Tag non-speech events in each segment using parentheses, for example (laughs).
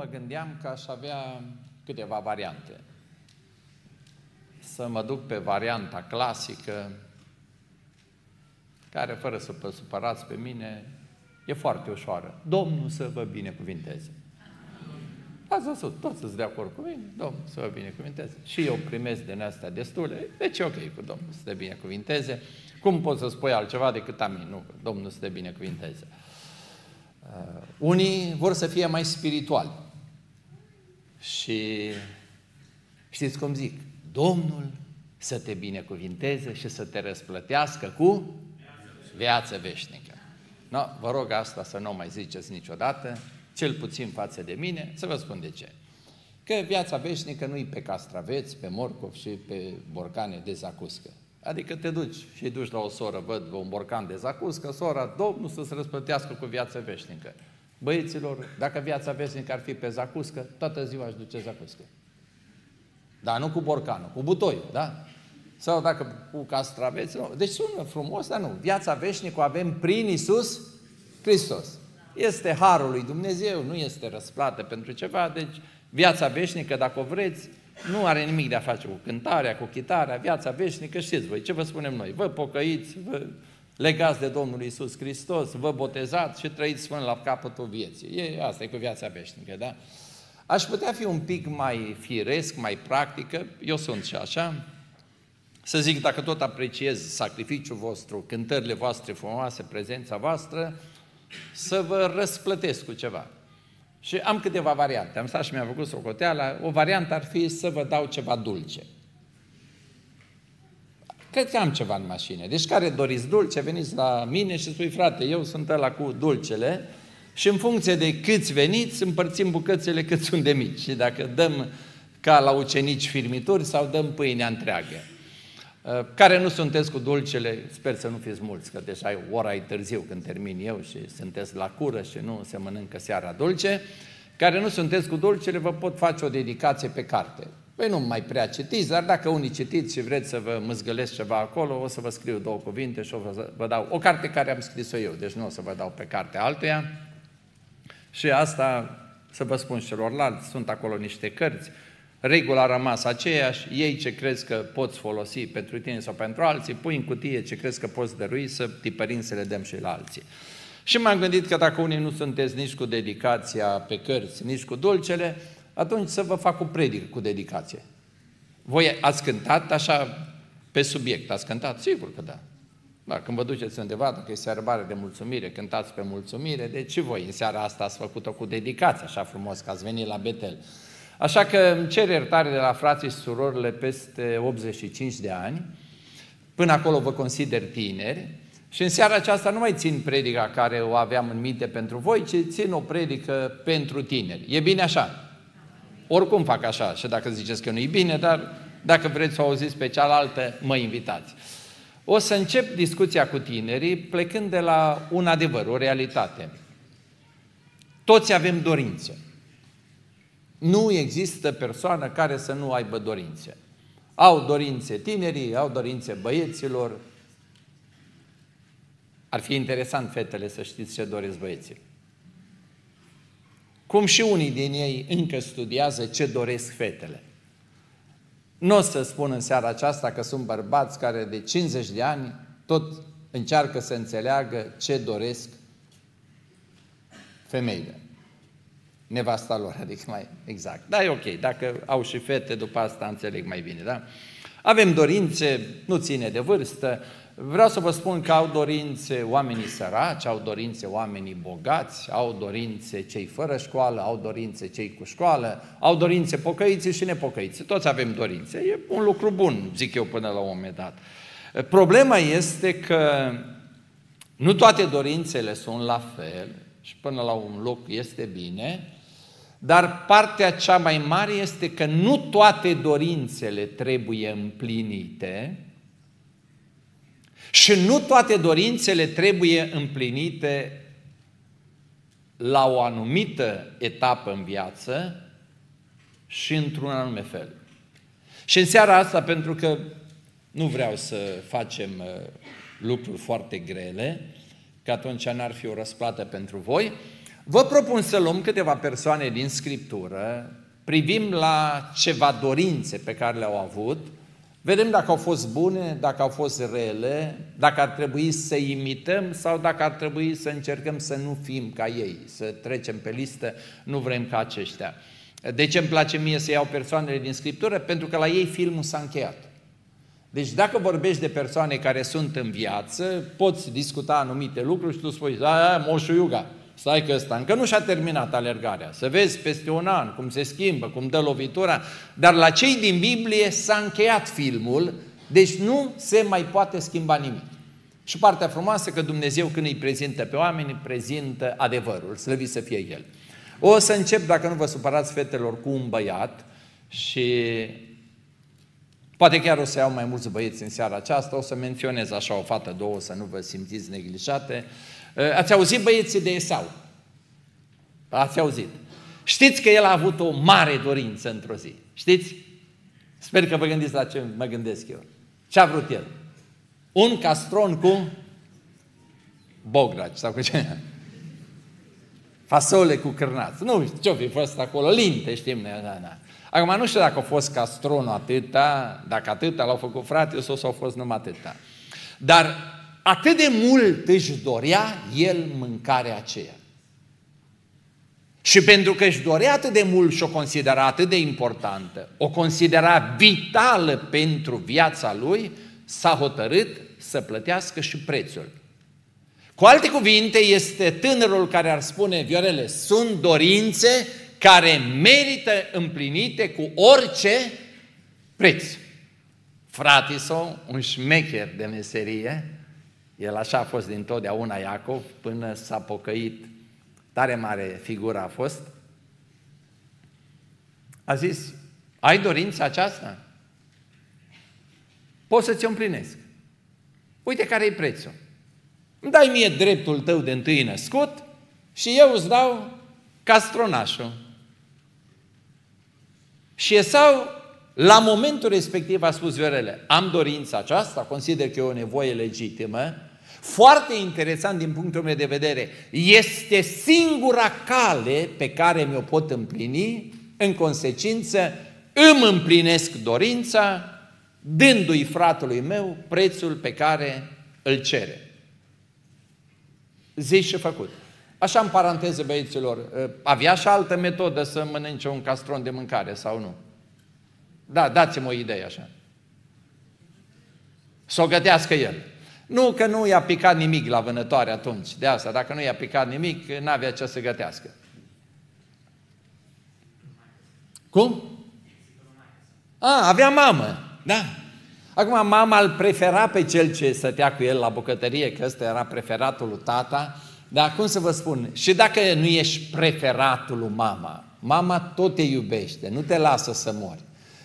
Mă gândeam că aș avea câteva variante. Să mă duc pe varianta clasică, care, fără să vă supărați pe mine, e foarte ușoară. Domnul să vă binecuvinteze. Ați văzut, toți sunt de acord cu mine, Domnul să vă binecuvinteze. Și eu primesc din astea destule, deci e ok cu Domnul să te binecuvinteze. Cum poți să spui altceva decât amin? Nu, Domnul să te binecuvinteze. Uh, unii vor să fie mai spirituali. Și știți cum zic? Domnul să te binecuvinteze și să te răsplătească cu viață veșnică. No, vă rog asta să nu mai ziceți niciodată, cel puțin față de mine, să vă spun de ce. Că viața veșnică nu-i pe castraveți, pe morcov și pe borcane de zacuscă. Adică te duci și duci la o soră, văd un borcan de zacuscă, sora, Domnul să-ți răsplătească cu viață veșnică. Băieților, dacă viața veșnică ar fi pe zacuscă, toată ziua aș duce zacuscă. Dar nu cu borcanul, cu butoiul, da? Sau dacă cu castraveți, nu. Deci sună frumos, dar nu. Viața veșnică o avem prin Isus Hristos. Este harul lui Dumnezeu, nu este răsplată pentru ceva, deci viața veșnică, dacă o vreți, nu are nimic de a face cu cântarea, cu chitarea, viața veșnică, știți voi, ce vă spunem noi? Vă pocăiți, vă legați de Domnul Isus Hristos, vă botezați și trăiți până la capătul vieții. E, asta e cu viața veșnică, da? Aș putea fi un pic mai firesc, mai practică, eu sunt și așa, să zic, dacă tot apreciez sacrificiul vostru, cântările voastre frumoase, prezența voastră, să vă răsplătesc cu ceva. Și am câteva variante. Am stat și mi-am făcut socoteala. O variantă ar fi să vă dau ceva dulce. Cred că am ceva în mașină. Deci care doriți dulce, veniți la mine și spui, frate, eu sunt ăla cu dulcele și în funcție de câți veniți, împărțim bucățele cât sunt de mici. Și dacă dăm ca la ucenici firmituri sau dăm pâinea întreagă. Uh, care nu sunteți cu dulcele, sper să nu fiți mulți, că deja ora e târziu când termin eu și sunteți la cură și nu se mănâncă seara dulce, care nu sunteți cu dulcele, vă pot face o dedicație pe carte. Păi nu mai prea citiți, dar dacă unii citiți și vreți să vă mâzgălesc ceva acolo, o să vă scriu două cuvinte și o vă, vă dau o carte care am scris-o eu, deci nu o să vă dau pe carte altuia. Și asta, să vă spun celorlalți, sunt acolo niște cărți, Regula a rămas aceeași, ei ce crezi că poți folosi pentru tine sau pentru alții, pui în cutie ce crezi că poți dărui, să tipărim să le dăm și la alții. Și m-am gândit că dacă unii nu sunteți nici cu dedicația pe cărți, nici cu dulcele, atunci să vă fac o predică cu dedicație. Voi ați cântat așa pe subiect, ați cântat? Sigur că da. Da, când vă duceți undeva, dacă e sărbare de mulțumire, cântați pe mulțumire, deci și voi în seara asta ați făcut-o cu dedicație, așa frumos, că ați venit la Betel. Așa că îmi cer iertare de la frații și surorile peste 85 de ani, până acolo vă consider tineri, și în seara aceasta nu mai țin predica care o aveam în minte pentru voi, ci țin o predică pentru tineri. E bine așa? Oricum fac așa, și dacă ziceți că nu e bine, dar dacă vreți să o auziți pe cealaltă, mă invitați. O să încep discuția cu tinerii plecând de la un adevăr, o realitate. Toți avem dorințe. Nu există persoană care să nu aibă dorințe. Au dorințe tinerii, au dorințe băieților. Ar fi interesant, fetele, să știți ce doresc băieții. Cum și unii din ei încă studiază ce doresc fetele. Nu o să spun în seara aceasta că sunt bărbați care de 50 de ani tot încearcă să înțeleagă ce doresc femeile nevasta lor, adică mai exact. Da, e ok, dacă au și fete, după asta înțeleg mai bine, da? Avem dorințe, nu ține de vârstă, vreau să vă spun că au dorințe oamenii săraci, au dorințe oamenii bogați, au dorințe cei fără școală, au dorințe cei cu școală, au dorințe pocăiți și nepocăiți. Toți avem dorințe. E un lucru bun, zic eu, până la un moment dat. Problema este că nu toate dorințele sunt la fel și până la un loc este bine, dar partea cea mai mare este că nu toate dorințele trebuie împlinite și nu toate dorințele trebuie împlinite la o anumită etapă în viață și într-un anume fel. Și în seara asta, pentru că nu vreau să facem uh, lucruri foarte grele, că atunci n-ar fi o răsplată pentru voi, Vă propun să luăm câteva persoane din Scriptură, privim la ceva dorințe pe care le-au avut, vedem dacă au fost bune, dacă au fost rele, dacă ar trebui să imităm sau dacă ar trebui să încercăm să nu fim ca ei, să trecem pe listă, nu vrem ca aceștia. De ce îmi place mie să iau persoanele din Scriptură? Pentru că la ei filmul s-a încheiat. Deci dacă vorbești de persoane care sunt în viață, poți discuta anumite lucruri și tu spui, a, moșul Iuga, stai că ăsta încă nu și-a terminat alergarea. Să vezi peste un an cum se schimbă, cum dă lovitura, dar la cei din Biblie s-a încheiat filmul, deci nu se mai poate schimba nimic. Și partea frumoasă că Dumnezeu când îi prezintă pe oameni, îi prezintă adevărul, slăvit să fie El. O să încep, dacă nu vă supărați fetelor, cu un băiat și poate chiar o să iau mai mulți băieți în seara aceasta, o să menționez așa o fată, două, să nu vă simțiți neglijate. Uh, ați auzit băieții de Esau? Ați auzit. Știți că el a avut o mare dorință într-o zi. Știți? Sper că vă gândiți la ce mă gândesc eu. Ce a vrut el? Un castron cu bograci sau cu ce? Fasole cu cârnați. Nu știu ce-o fi fost acolo, linte, știm. Da, da. Acum nu știu dacă a fost castronul atâta, dacă atâta l-au făcut frate sau s-au fost numai atâta. Dar atât de mult își dorea el mâncarea aceea. Și pentru că își dorea atât de mult și o considera atât de importantă, o considera vitală pentru viața lui, s-a hotărât să plătească și prețul. Cu alte cuvinte, este tânărul care ar spune, Viorele, sunt dorințe care merită împlinite cu orice preț. Fratiso, un șmecher de meserie, el așa a fost din totdeauna Iacov, până s-a pocăit, tare mare figură a fost, a zis, ai dorința aceasta? Pot să ți-o împlinesc. Uite care e prețul. Îmi dai mie dreptul tău de întâi născut și eu îți dau castronașul. Și Esau, la momentul respectiv, a spus Viorele, am dorința aceasta, consider că e o nevoie legitimă, foarte interesant din punctul meu de vedere, este singura cale pe care mi-o pot împlini, în consecință îmi împlinesc dorința, dându-i fratului meu prețul pe care îl cere zis și făcut. Așa în paranteză, băieților, ă, avea și altă metodă să mănânce un castron de mâncare sau nu? Da, dați-mi o idee așa. Să o gătească el. Nu că nu i-a picat nimic la vânătoare atunci, de asta, dacă nu i-a picat nimic, n-avea ce să gătească. Cum? A, avea mamă, da. Acum mama îl prefera pe cel ce stătea cu el la bucătărie, că ăsta era preferatul lui tata, dar cum să vă spun, și dacă nu ești preferatul lui mama, mama tot te iubește, nu te lasă să mori.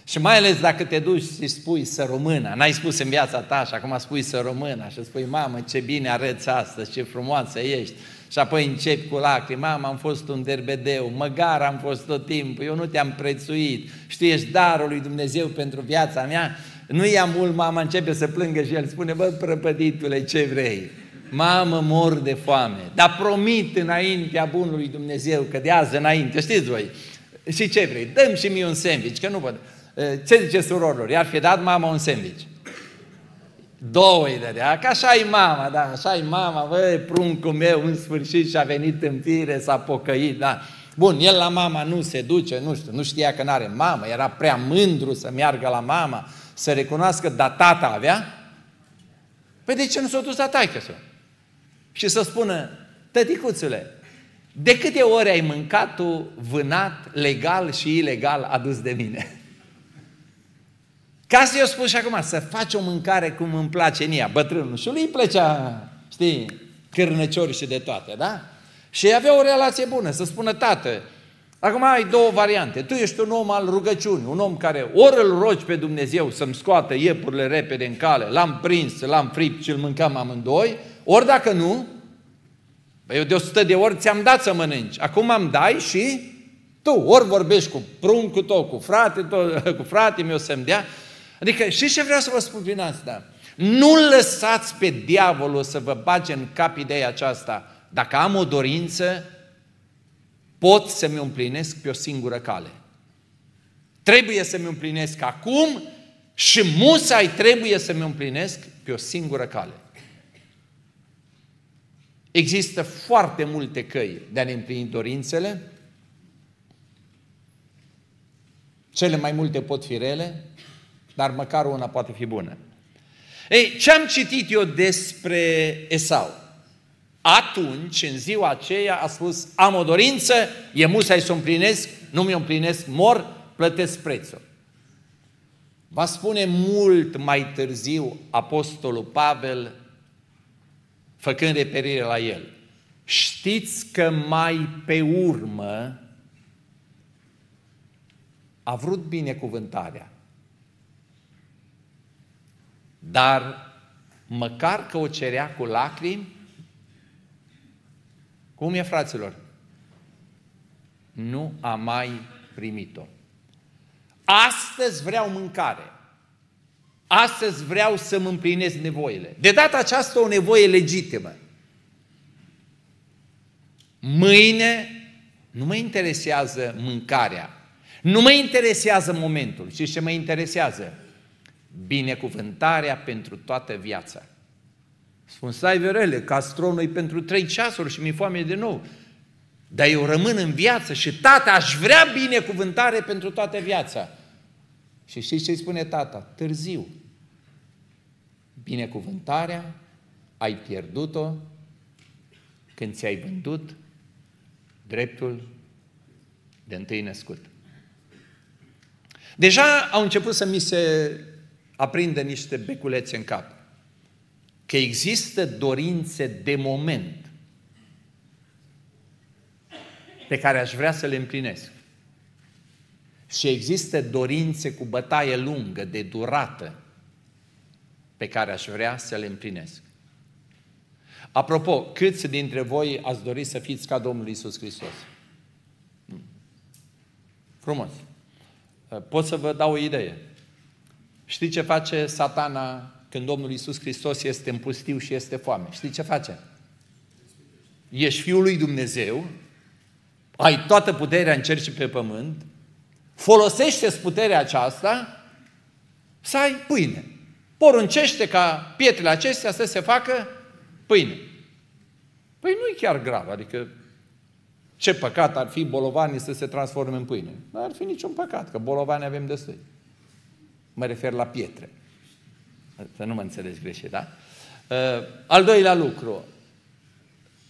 Și mai ales dacă te duci și spui să română, n-ai spus în viața ta și acum spui să română și spui, mamă, ce bine arăți astăzi, ce frumoasă ești. Și apoi începi cu lacrimi, mamă, am fost un derbedeu, măgar am fost tot timpul, eu nu te-am prețuit, știi, ești darul lui Dumnezeu pentru viața mea nu ia mult, mama începe să plângă și el spune, bă, prăpăditule, ce vrei? Mamă, mor de foame. Dar promit înaintea bunului Dumnezeu că de azi înainte, știți voi, și ce vrei? Dăm și mie un sandwich, că nu văd. Ce zice surorilor? I-ar fi dat mama un sandwich. Două îi dădea, că așa e mama, da, așa e mama, băi, pruncul meu în sfârșit și-a venit în fire, s-a pocăit, da. Bun, el la mama nu se duce, nu știu, nu știa că n-are mamă, era prea mândru să meargă la mama, să recunoască, da tata avea, păi de ce nu s-a dus la taică -s-o? Și să spună, tăticuțule, de câte ori ai mâncat tu vânat legal și ilegal adus de mine? Ca să eu spun și acum, să faci o mâncare cum îmi place în ea, bătrânul. Și lui îi plăcea, știi, cârnăciori și de toate, da? Și avea o relație bună, să spună, tată, Acum ai două variante. Tu ești un om al rugăciunii, un om care ori îl rogi pe Dumnezeu să-mi scoată iepurile repede în cale, l-am prins, l-am fript și îl mâncăm amândoi, ori dacă nu, eu de 100 de ori ți-am dat să mănânci. Acum am dai și tu ori vorbești cu pruncul tău, cu frate, tot, (laughs) cu frate meu să-mi dea. Adică și ce vreau să vă spun prin asta? Nu lăsați pe diavolul să vă bage în cap ideea aceasta. Dacă am o dorință, pot să-mi împlinesc pe o singură cale. Trebuie să-mi împlinesc acum și musai trebuie să-mi împlinesc pe o singură cale. Există foarte multe căi de a ne împlini dorințele. Cele mai multe pot fi rele, dar măcar una poate fi bună. Ei, ce am citit eu despre Esau? Atunci, în ziua aceea, a spus, am o dorință, e musai să o împlinesc, nu mi-o împlinesc, mor, plătesc prețul. Va spune mult mai târziu Apostolul Pavel, făcând referire la el. Știți că mai pe urmă a vrut binecuvântarea, dar măcar că o cerea cu lacrimi, cum e, fraților? Nu a mai primit-o. Astăzi vreau mâncare. Astăzi vreau să-mi împlinesc nevoile. De data aceasta o nevoie legitimă. Mâine nu mă interesează mâncarea. Nu mă interesează momentul. Și ce mă interesează? Binecuvântarea pentru toată viața. Spun, stai verele, castronul pentru trei ceasuri și mi-e foame de nou. Dar eu rămân în viață și tata aș vrea binecuvântare pentru toată viața. Și știți ce îi spune tata? Târziu. Binecuvântarea ai pierdut-o când ți-ai vândut dreptul de întâi născut. Deja au început să mi se aprindă niște beculețe în cap. Că există dorințe de moment pe care aș vrea să le împlinesc. Și există dorințe cu bătaie lungă, de durată, pe care aș vrea să le împlinesc. Apropo, câți dintre voi ați dori să fiți ca Domnul Isus Hristos? Frumos. Pot să vă dau o idee. Știți ce face satana când Domnul Isus Hristos este în pustiu și este foame? Știți ce face? Ești Fiul lui Dumnezeu, ai toată puterea în cer și pe pământ, folosește puterea aceasta să ai pâine. Poruncește ca pietrele acestea să se facă pâine. Păi nu e chiar grav, adică ce păcat ar fi bolovanii să se transforme în pâine? Nu ar fi niciun păcat, că bolovani avem destui. Mă refer la pietre. Să nu mă înțelegi greșit, da? Uh, al doilea lucru,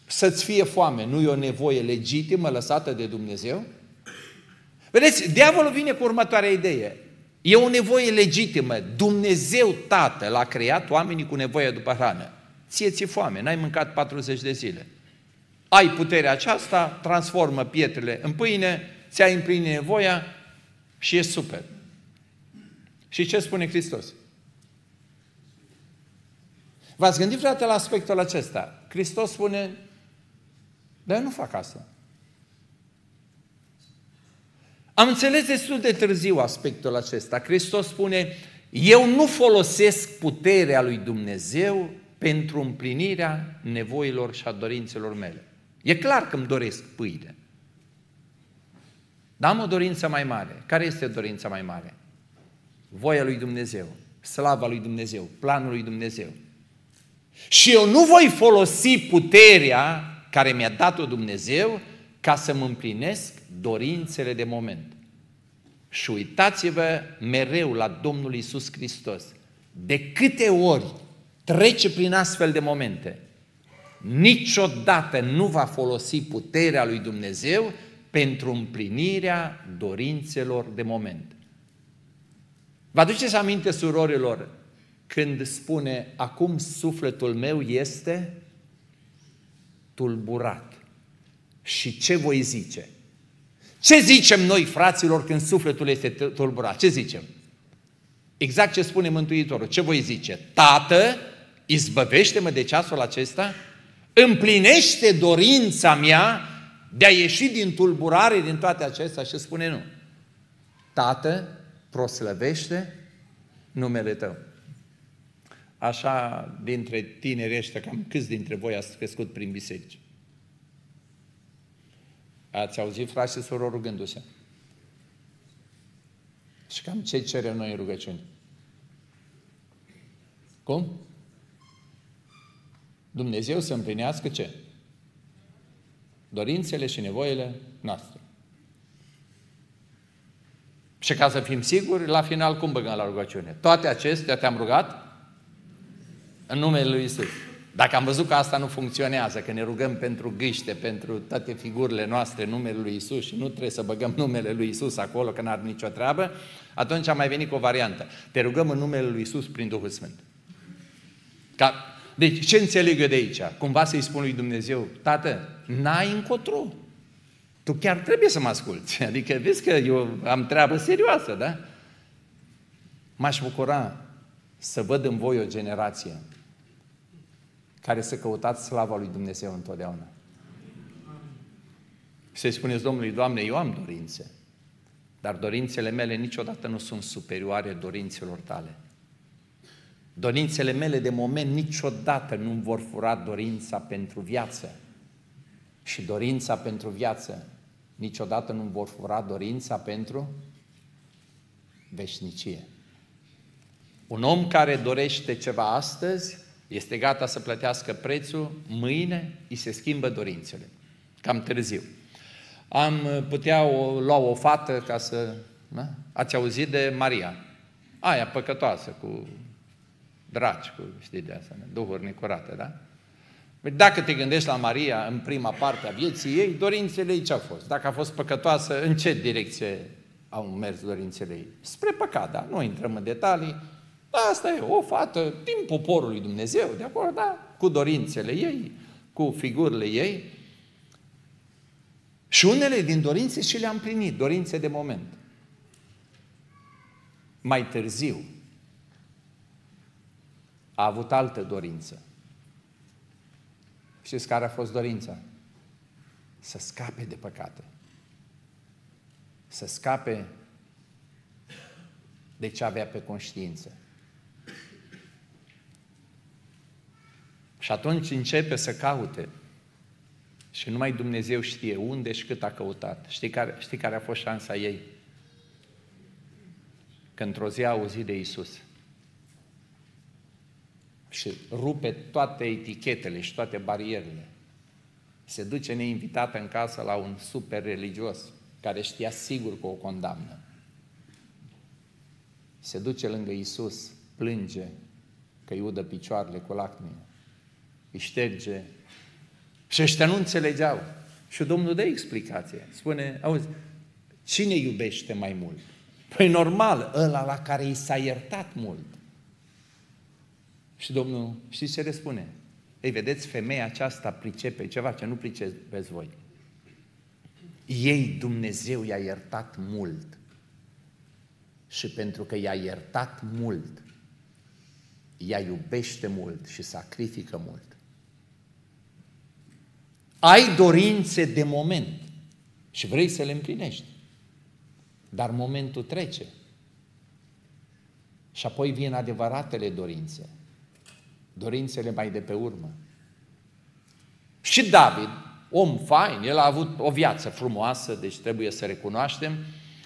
să-ți fie foame nu e o nevoie legitimă lăsată de Dumnezeu? Vedeți, diavolul vine cu următoarea idee. E o nevoie legitimă. Dumnezeu Tatăl a creat oamenii cu nevoie după hrană. Ție ți foame, n-ai mâncat 40 de zile. Ai puterea aceasta, transformă pietrele în pâine, ți-ai împlinit nevoia și e super. Și ce spune Hristos? V-ați gândit vreodată la aspectul acesta? Hristos spune, dar eu nu fac asta. Am înțeles destul de târziu aspectul acesta. Hristos spune, eu nu folosesc puterea lui Dumnezeu pentru împlinirea nevoilor și a dorințelor mele. E clar că îmi doresc pâine. Dar am o dorință mai mare. Care este dorința mai mare? Voia lui Dumnezeu, slava lui Dumnezeu, planul lui Dumnezeu. Și eu nu voi folosi puterea care mi-a dat-o Dumnezeu ca să mă împlinesc dorințele de moment. Și uitați-vă mereu la Domnul Isus Hristos. De câte ori trece prin astfel de momente, niciodată nu va folosi puterea lui Dumnezeu pentru împlinirea dorințelor de moment. Vă aduceți aminte, surorilor, când spune, acum sufletul meu este tulburat. Și ce voi zice? Ce zicem noi, fraților, când sufletul este tulburat? Ce zicem? Exact ce spune Mântuitorul. Ce voi zice? Tată, izbăvește-mă de ceasul acesta, împlinește dorința mea de a ieși din tulburare din toate acestea și spune nu. Tată, proslăvește numele Tău. Așa, dintre tineri ăștia, cam câți dintre voi ați crescut prin biserici? Ați auzit frați și surori rugându-se? Și cam ce cerem noi în rugăciune? Cum? Dumnezeu să împlinească ce? Dorințele și nevoile noastre. Și ca să fim siguri, la final cum băgăm la rugăciune? Toate acestea te-am rugat în numele Lui Isus. Dacă am văzut că asta nu funcționează, că ne rugăm pentru gâște, pentru toate figurile noastre în numele Lui Isus și nu trebuie să băgăm (laughs) numele Lui Isus acolo, că n-ar nicio treabă, atunci am mai venit cu o variantă. Te rugăm în numele Lui Isus prin Duhul Sfânt. Ca, deci, ce înțeleg eu de aici? Cumva să-i spun lui Dumnezeu, Tată, n-ai încotro. Tu chiar trebuie să mă asculți. (laughs) Adică vezi că eu am treabă serioasă, da? M-aș bucura să văd în voi o generație care să căutați slava lui Dumnezeu întotdeauna. Și să-i spuneți Domnului, Doamne, eu am dorințe, dar dorințele mele niciodată nu sunt superioare dorințelor tale. Dorințele mele de moment niciodată nu vor fura dorința pentru viață. Și dorința pentru viață niciodată nu vor fura dorința pentru veșnicie. Un om care dorește ceva astăzi este gata să plătească prețul, mâine îi se schimbă dorințele. Cam târziu. Am putea o, lua o fată ca să... Da? Ați auzit de Maria. Aia păcătoasă, cu dragi, cu, știi de asta, duhuri necurate, da? Păi dacă te gândești la Maria în prima parte a vieții ei, dorințele ei ce au fost? Dacă a fost păcătoasă, în ce direcție au mers dorințele ei? Spre păcat, da? Nu intrăm în detalii. Da, asta e o fată din poporul lui Dumnezeu, de acolo, da? Cu dorințele ei, cu figurile ei. Și unele din dorințe și le-a împlinit, dorințe de moment. Mai târziu, a avut altă dorință. Știți care a fost dorința? Să scape de păcate. Să scape de ce avea pe conștiință. Și atunci începe să caute. Și numai Dumnezeu știe unde și cât a căutat. Știi care, știi care a fost șansa ei? Că într-o zi a auzit de Isus și rupe toate etichetele și toate barierele. Se duce neinvitată în casă la un super religios care știa sigur că o condamnă. Se duce lângă Isus, plânge că îi udă picioarele cu lacrimi. Îi șterge. Și ăștia nu înțelegeau. Și Domnul dă explicație. Spune, auzi, cine iubește mai mult? Păi normal, ăla la care i s-a iertat mult. Și Domnul, știți ce răspune? Ei, vedeți, femeia aceasta pricepe ceva ce nu pricepeți voi. Ei, Dumnezeu i-a iertat mult. Și pentru că i-a iertat mult, ea iubește mult și sacrifică mult. Ai dorințe de moment și vrei să le împlinești. Dar momentul trece. Și apoi vin adevăratele dorințe dorințele mai de pe urmă. Și David, om fain, el a avut o viață frumoasă, deci trebuie să recunoaștem,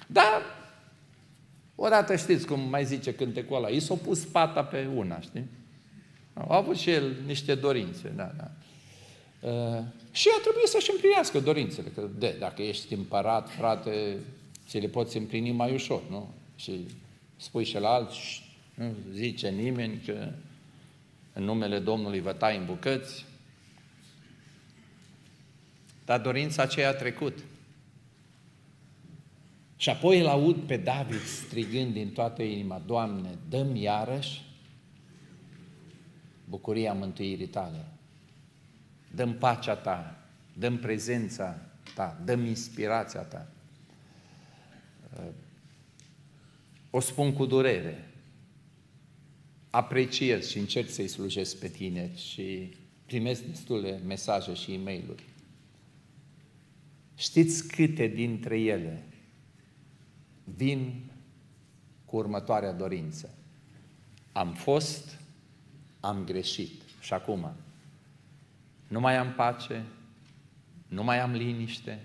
dar odată știți cum mai zice cântecul ăla, i s-a pus pata pe una, știi? A avut și el niște dorințe, da, da. Uh, și a trebuit să-și împlinească dorințele, că de, dacă ești împărat, frate, ți le poți împlini mai ușor, nu? Și spui și la alți, nu zice nimeni că în numele Domnului vă tai în bucăți, dar dorința aceea a trecut. Și apoi îl aud pe David strigând din toată inima, Doamne, dăm iarăși bucuria mântuirii tale. Dăm pacea ta, dăm prezența ta, dăm inspirația ta. O spun cu durere, apreciez și încerc să-i slujesc pe tine și primesc destule mesaje și e mail Știți câte dintre ele vin cu următoarea dorință. Am fost, am greșit și acum nu mai am pace, nu mai am liniște,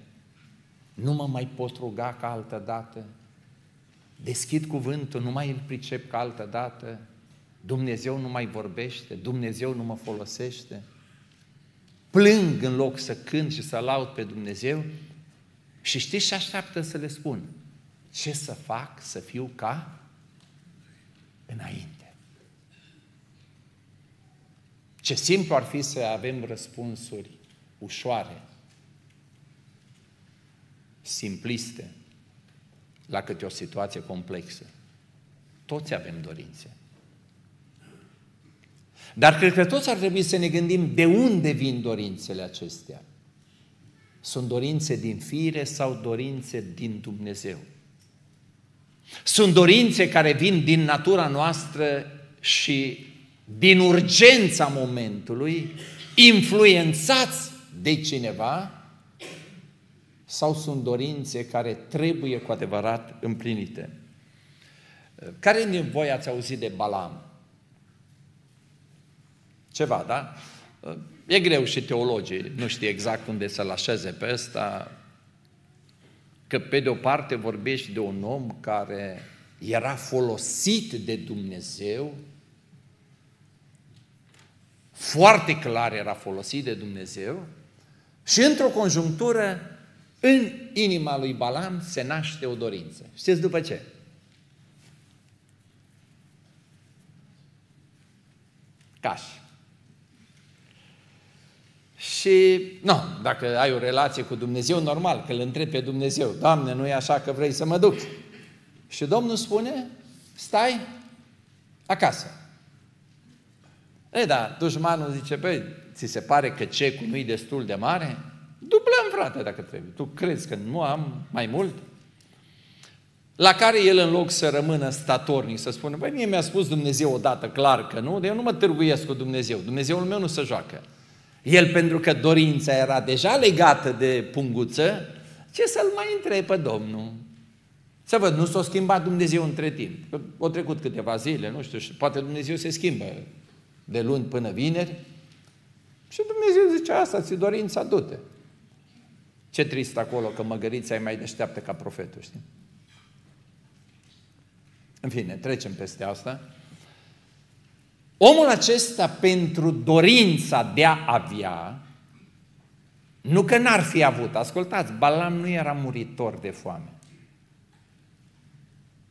Nu mă mai pot ruga ca altă dată. Deschid cuvântul, nu mai îl pricep ca altă dată. Dumnezeu nu mai vorbește, Dumnezeu nu mă folosește. Plâng în loc să cânt și să laud pe Dumnezeu. Și știți ce așteaptă să le spun? Ce să fac să fiu ca înainte? Ce simplu ar fi să avem răspunsuri ușoare, simpliste, la câte o situație complexă. Toți avem dorințe. Dar cred că toți ar trebui să ne gândim de unde vin dorințele acestea. Sunt dorințe din fire sau dorințe din Dumnezeu? Sunt dorințe care vin din natura noastră și din urgența momentului, influențați de cineva, sau sunt dorințe care trebuie cu adevărat împlinite? Care nevoie ați auzit de Balam? Ceva, da? E greu și teologii nu știe exact unde să-l așeze pe ăsta, că pe de o parte vorbești de un om care era folosit de Dumnezeu, foarte clar era folosit de Dumnezeu, și într-o conjunctură, în inima lui Balam se naște o dorință. Știți după ce? Cași. Și, nu, dacă ai o relație cu Dumnezeu, normal, că îl întrebi pe Dumnezeu, Doamne, nu e așa că vrei să mă duc. Și Domnul spune, stai acasă. E, da, dușmanul zice, băi, ți se pare că cecul nu e destul de mare? Dublăm, frate, dacă trebuie. Tu crezi că nu am mai mult? La care el, în loc să rămână statornic, să spună, băi, mie mi-a spus Dumnezeu odată clar că nu, de eu nu mă târguiesc cu Dumnezeu. Dumnezeul meu nu se joacă. El, pentru că dorința era deja legată de punguță, ce să-l mai întrebe pe Domnul? Să văd, nu s-a schimbat Dumnezeu între timp. Că au trecut câteva zile, nu știu, și poate Dumnezeu se schimbă de luni până vineri. Și Dumnezeu zice, asta ți dorința, du-te. Ce trist acolo că măgărița e mai deșteaptă ca profetul, știi? În fine, trecem peste asta. Omul acesta, pentru dorința de a avea, nu că n-ar fi avut, ascultați, Balam nu era muritor de foame.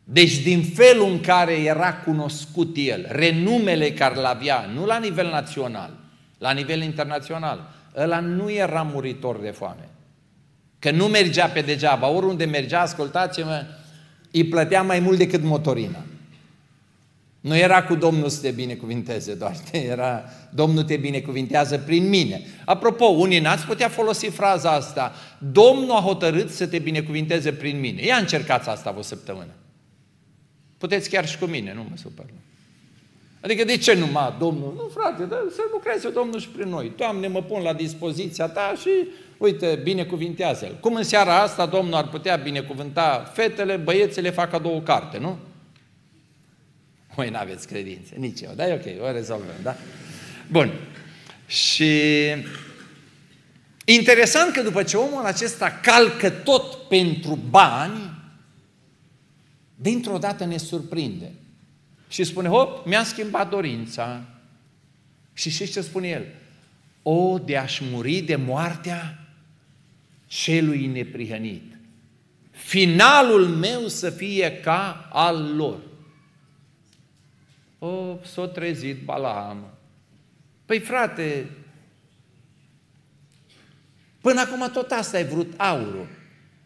Deci din felul în care era cunoscut el, renumele care l avea, nu la nivel național, la nivel internațional, ăla nu era muritor de foame. Că nu mergea pe degeaba, oriunde mergea, ascultați-mă, îi plătea mai mult decât motorina. Nu era cu Domnul să te binecuvinteze doar, (laughs) era Domnul te binecuvintează prin mine. Apropo, unii n-ați putea folosi fraza asta, Domnul a hotărât să te binecuvinteze prin mine. Ia încercați asta o săptămână. Puteți chiar și cu mine, nu mă supăr. Adică de ce numai Domnul? Nu, frate, dar să lucreze Domnul și prin noi. Doamne, mă pun la dispoziția ta și, uite, binecuvintează-l. Cum în seara asta Domnul ar putea binecuvânta fetele, băiețele fac a două carte, nu? Voi nu aveți credință, nici eu, dar e ok, o rezolvăm, da? Bun. Și interesant că după ce omul acesta calcă tot pentru bani, dintr-o dată ne surprinde. Și spune, hop, mi-a schimbat dorința. Și știți ce spune el? O, de a-și muri de moartea celui neprihănit. Finalul meu să fie ca al lor. O, s-a trezit Balaam. Păi frate, până acum tot asta ai vrut aurul.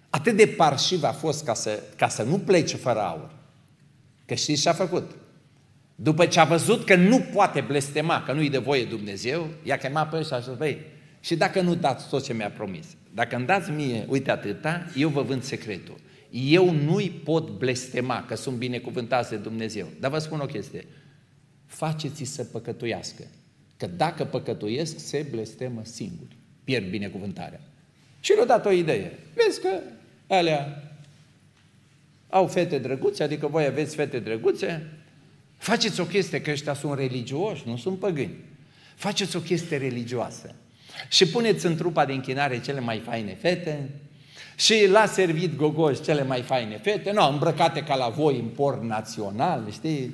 Atât de parșiv a fost ca să, ca să nu plece fără aur. Că știți ce a făcut? După ce a văzut că nu poate blestema, că nu-i de voie Dumnezeu, i-a chemat pe ăștia și a zis, băi, și dacă nu dați tot ce mi-a promis, dacă îmi dați mie, uite atâta, eu vă vând secretul. Eu nu-i pot blestema, că sunt binecuvântați de Dumnezeu. Dar vă spun o chestie, faceți să păcătuiască. Că dacă păcătuiesc, se blestemă singuri. Pierd binecuvântarea. Și le-a dat o idee. Vezi că alea au fete drăguțe, adică voi aveți fete drăguțe, faceți o chestie, că ăștia sunt religioși, nu sunt păgâni. Faceți o chestie religioasă. Și puneți în trupa de închinare cele mai faine fete Și l-a servit Gogoș cele mai faine fete, nu, îmbrăcate ca la voi în port național, știi?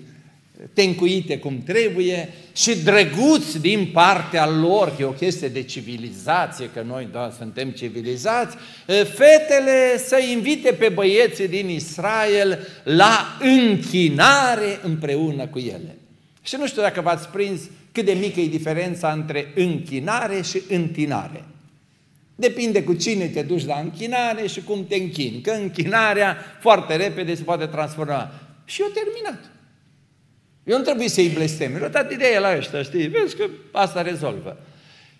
Tencuite cum trebuie și drăguți din partea lor, că e o chestie de civilizație, că noi da, suntem civilizați, fetele să invite pe băieții din Israel la închinare împreună cu ele. Și nu știu dacă v-ați prins cât de mică e diferența între închinare și întinare. Depinde cu cine te duci la închinare și cum te închini. Că închinarea foarte repede se poate transforma. Și eu terminat. Eu nu trebuie să-i blestem. Eu dat ideea la ăștia, știi? Vezi că asta rezolvă.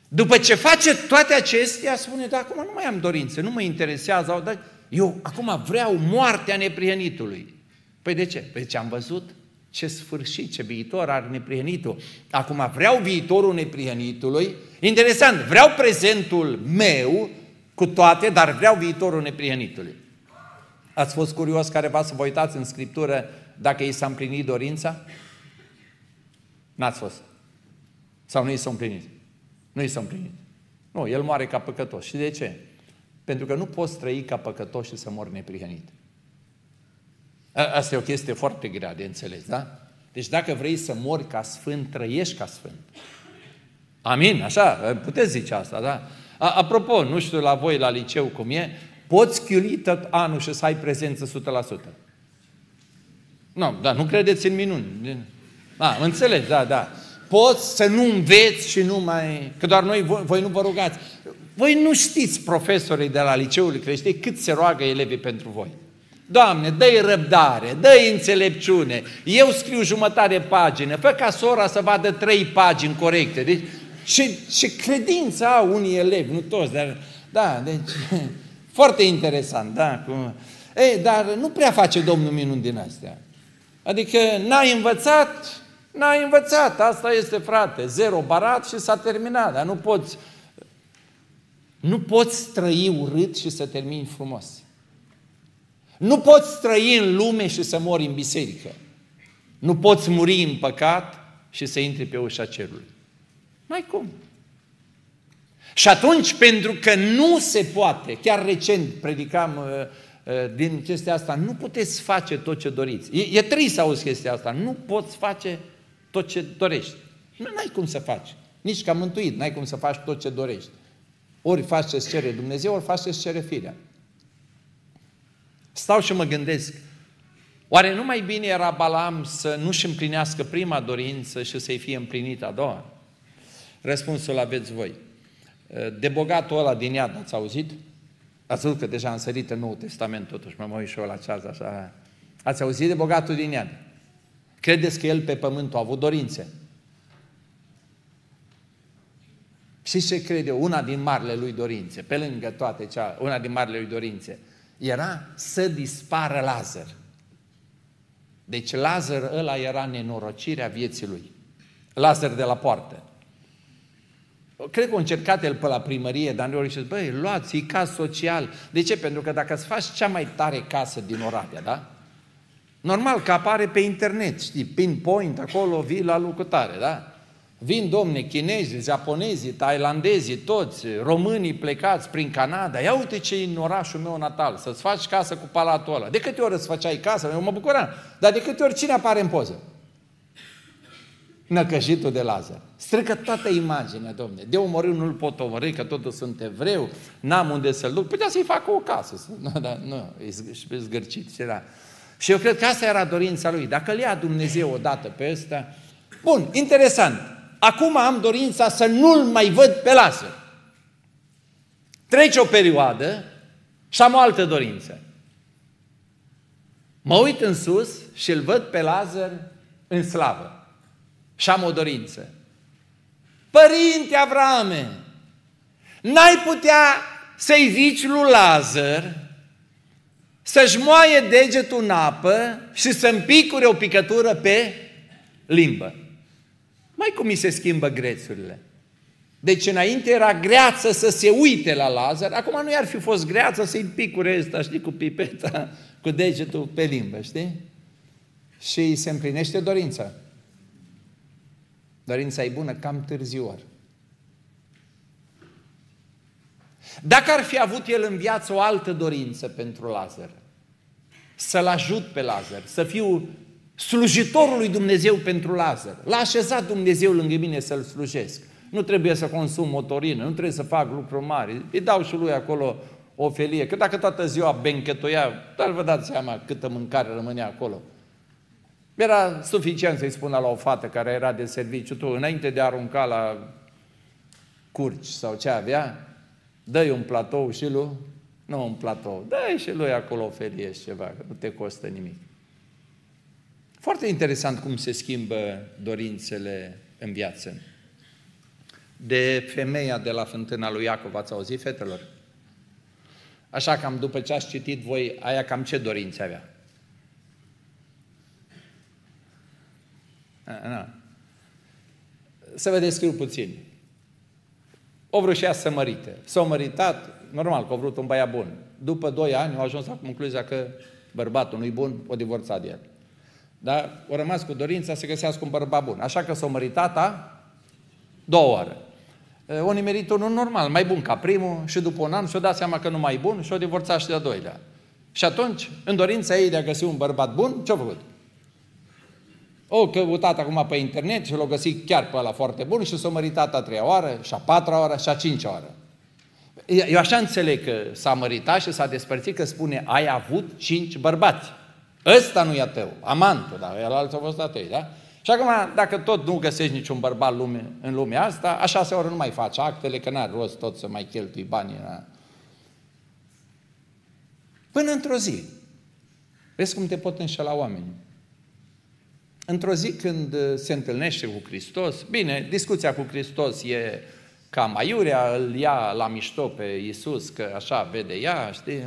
După ce face toate acestea, spune, da, acum nu mai am dorințe, nu mă interesează, dar eu acum vreau moartea neprienitului. Păi de ce? Păi ce am văzut? Ce sfârșit, ce viitor are neprienitul. Acum vreau viitorul neprienitului. Interesant, vreau prezentul meu cu toate, dar vreau viitorul neprienitului. Ați fost curios care va să vă uitați în Scriptură dacă i s-a împlinit dorința? N-ați fost. Sau nu i s-a împlinit? Nu i s-a împlinit. Nu, el moare ca păcătos. Și de ce? Pentru că nu poți trăi ca păcătos și să mori neprihănit. Asta e o chestie foarte grea de înțeles, da? Deci dacă vrei să mori ca sfânt, trăiești ca sfânt. Amin, așa, puteți zice asta, da? Apropo, nu știu la voi la liceu cum e, poți chiuli tot anul și să ai prezență 100%. Nu, dar nu credeți în minuni. A, înțelegi, da, da. Poți să nu înveți și nu mai... Că doar noi, voi, voi nu vă rugați. Voi nu știți, profesorii de la liceul creștin, cât se roagă elevii pentru voi. Doamne, dă-i răbdare, dă-i înțelepciune. Eu scriu jumătate de pagină, fă ca sora să vadă trei pagini corecte. Deci, și, și credința au unii elevi, nu toți, dar da, deci (laughs) foarte interesant, da. Cum, ei, dar nu prea face Domnul minuni din astea. Adică n-ai învățat, N-ai învățat, asta este frate, zero barat și s-a terminat, dar nu poți, nu poți trăi urât și să termini frumos. Nu poți trăi în lume și să mori în biserică. Nu poți muri în păcat și să intri pe ușa cerului. N-ai cum. Și atunci, pentru că nu se poate, chiar recent predicam uh, uh, din chestia asta, nu puteți face tot ce doriți. E, e trist să auzi chestia asta. Nu poți face tot ce dorești. Nu ai cum să faci. Nici ca mântuit, n-ai cum să faci tot ce dorești. Ori faci ce cere Dumnezeu, ori faci ce cere firea. Stau și mă gândesc, oare nu mai bine era Balam să nu-și împlinească prima dorință și să-i fie împlinită a doua? Răspunsul aveți voi. De bogatul ăla din iad, ați auzit? Ați văzut că deja am sărit în Noul Testament, totuși mă uit și eu la ceas așa. Ați auzit de bogatul din iad? Credeți că el pe pământ a avut dorințe? Și ce crede Una din marile lui dorințe, pe lângă toate cea, una din marile lui dorințe, era să dispară Lazar. Deci Lazar ăla era nenorocirea vieții lui. Lazar de la poartă. Cred că a încercat el pe la primărie, dar nu a zis, băi, luați-i caz social. De ce? Pentru că dacă îți faci cea mai tare casă din Oradea, da? Normal că apare pe internet, știi, pinpoint, acolo vii la lucrare, da? Vin domne chinezi, japonezii, tailandezii, toți, românii plecați prin Canada. Ia uite ce e în orașul meu natal, să-ți faci casă cu palatul ăla. De câte ori îți făceai casă? Eu mă bucuram. Dar de câte ori cine apare în poză? Năcăjitul de Lazar. Strică toată imaginea, domne. De omorât nu-l pot omorâ, că totul sunt evreu, n-am unde să-l duc. Putea să-i facă o casă. Nu, (laughs) dar nu, e zgârcit. Era și eu cred că asta era dorința lui. Dacă îl ia Dumnezeu odată pe ăsta... Bun, interesant. Acum am dorința să nu-l mai văd pe Lazar. Trece o perioadă și am o altă dorință. Mă uit în sus și îl văd pe Lazar în slavă. Și am o dorință. Părinte Avrame, n-ai putea să-i zici lui Lazar să-și moaie degetul în apă și să împicure o picătură pe limbă. Mai cum mi se schimbă grețurile. Deci înainte era greață să se uite la Lazar, acum nu i-ar fi fost greață să-i picure ăsta, știi, cu pipeta, cu degetul pe limbă, știi? Și îi se împlinește dorința. Dorința e bună cam târziu ori. Dacă ar fi avut el în viață o altă dorință pentru Lazar, să-l ajut pe Lazar, să fiu slujitorul lui Dumnezeu pentru Lazar. L-a așezat Dumnezeu lângă mine să-l slujesc. Nu trebuie să consum motorină, nu trebuie să fac lucruri mari. Îi dau și lui acolo o felie, că dacă toată ziua benchetoia, dar vă dați seama câtă mâncare rămânea acolo. Era suficient să-i spună la o fată care era de serviciu, tu înainte de a arunca la curci sau ce avea, dă un platou și lui, nu un platou, dă și lui acolo o felie și ceva, că nu te costă nimic. Foarte interesant cum se schimbă dorințele în viață. De femeia de la fântâna lui Iacov, ați auzit, fetelor? Așa cam după ce ați citit voi, aia cam ce dorințe avea? Na. Să vă descriu puțin. O vrut și ea să mărite. S-a măritat, normal că a vrut un băiat bun. După doi ani au ajuns la concluzia că bărbatul nu-i bun, o divorțat de el. Dar o rămas cu dorința să găsească un bărbat bun. Așa că s-a măritat a două ore. O nimerit unul normal, mai bun ca primul și după un an și-o dat seama că nu mai bun și-o divorțat și de-a doilea. Și atunci, în dorința ei de a găsi un bărbat bun, ce-a făcut? O căutat acum pe internet și l-a găsit chiar pe ăla foarte bun și s-a măritat a treia oară, și a patra oară, și a cincea oară. Eu așa înțeleg că s-a măritat și s-a despărțit că spune, ai avut cinci bărbați. Ăsta nu e a tău, amantul, dar el alții au fost a tăi, da? Și acum, dacă tot nu găsești niciun bărbat lume, în lumea asta, așa se ori nu mai faci actele, că n-are rost tot să mai cheltui banii. Da? Până într-o zi. Vezi cum te pot înșela oamenii. Într-o zi când se întâlnește cu Hristos, bine, discuția cu Hristos e cam aiurea, îl ia la mișto pe Iisus, că așa vede ea, știi?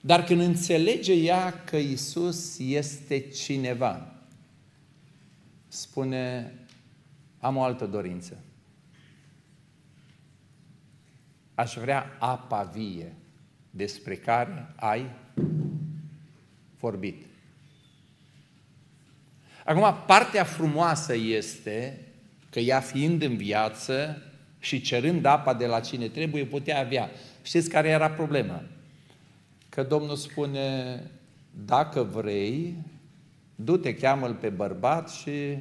Dar când înțelege ea că Isus este cineva, spune, am o altă dorință. Aș vrea apa vie despre care ai vorbit. Acum, partea frumoasă este că ea fiind în viață și cerând apa de la cine trebuie, putea avea. Știți care era problema? că Domnul spune, dacă vrei, du-te, cheamă-l pe bărbat și,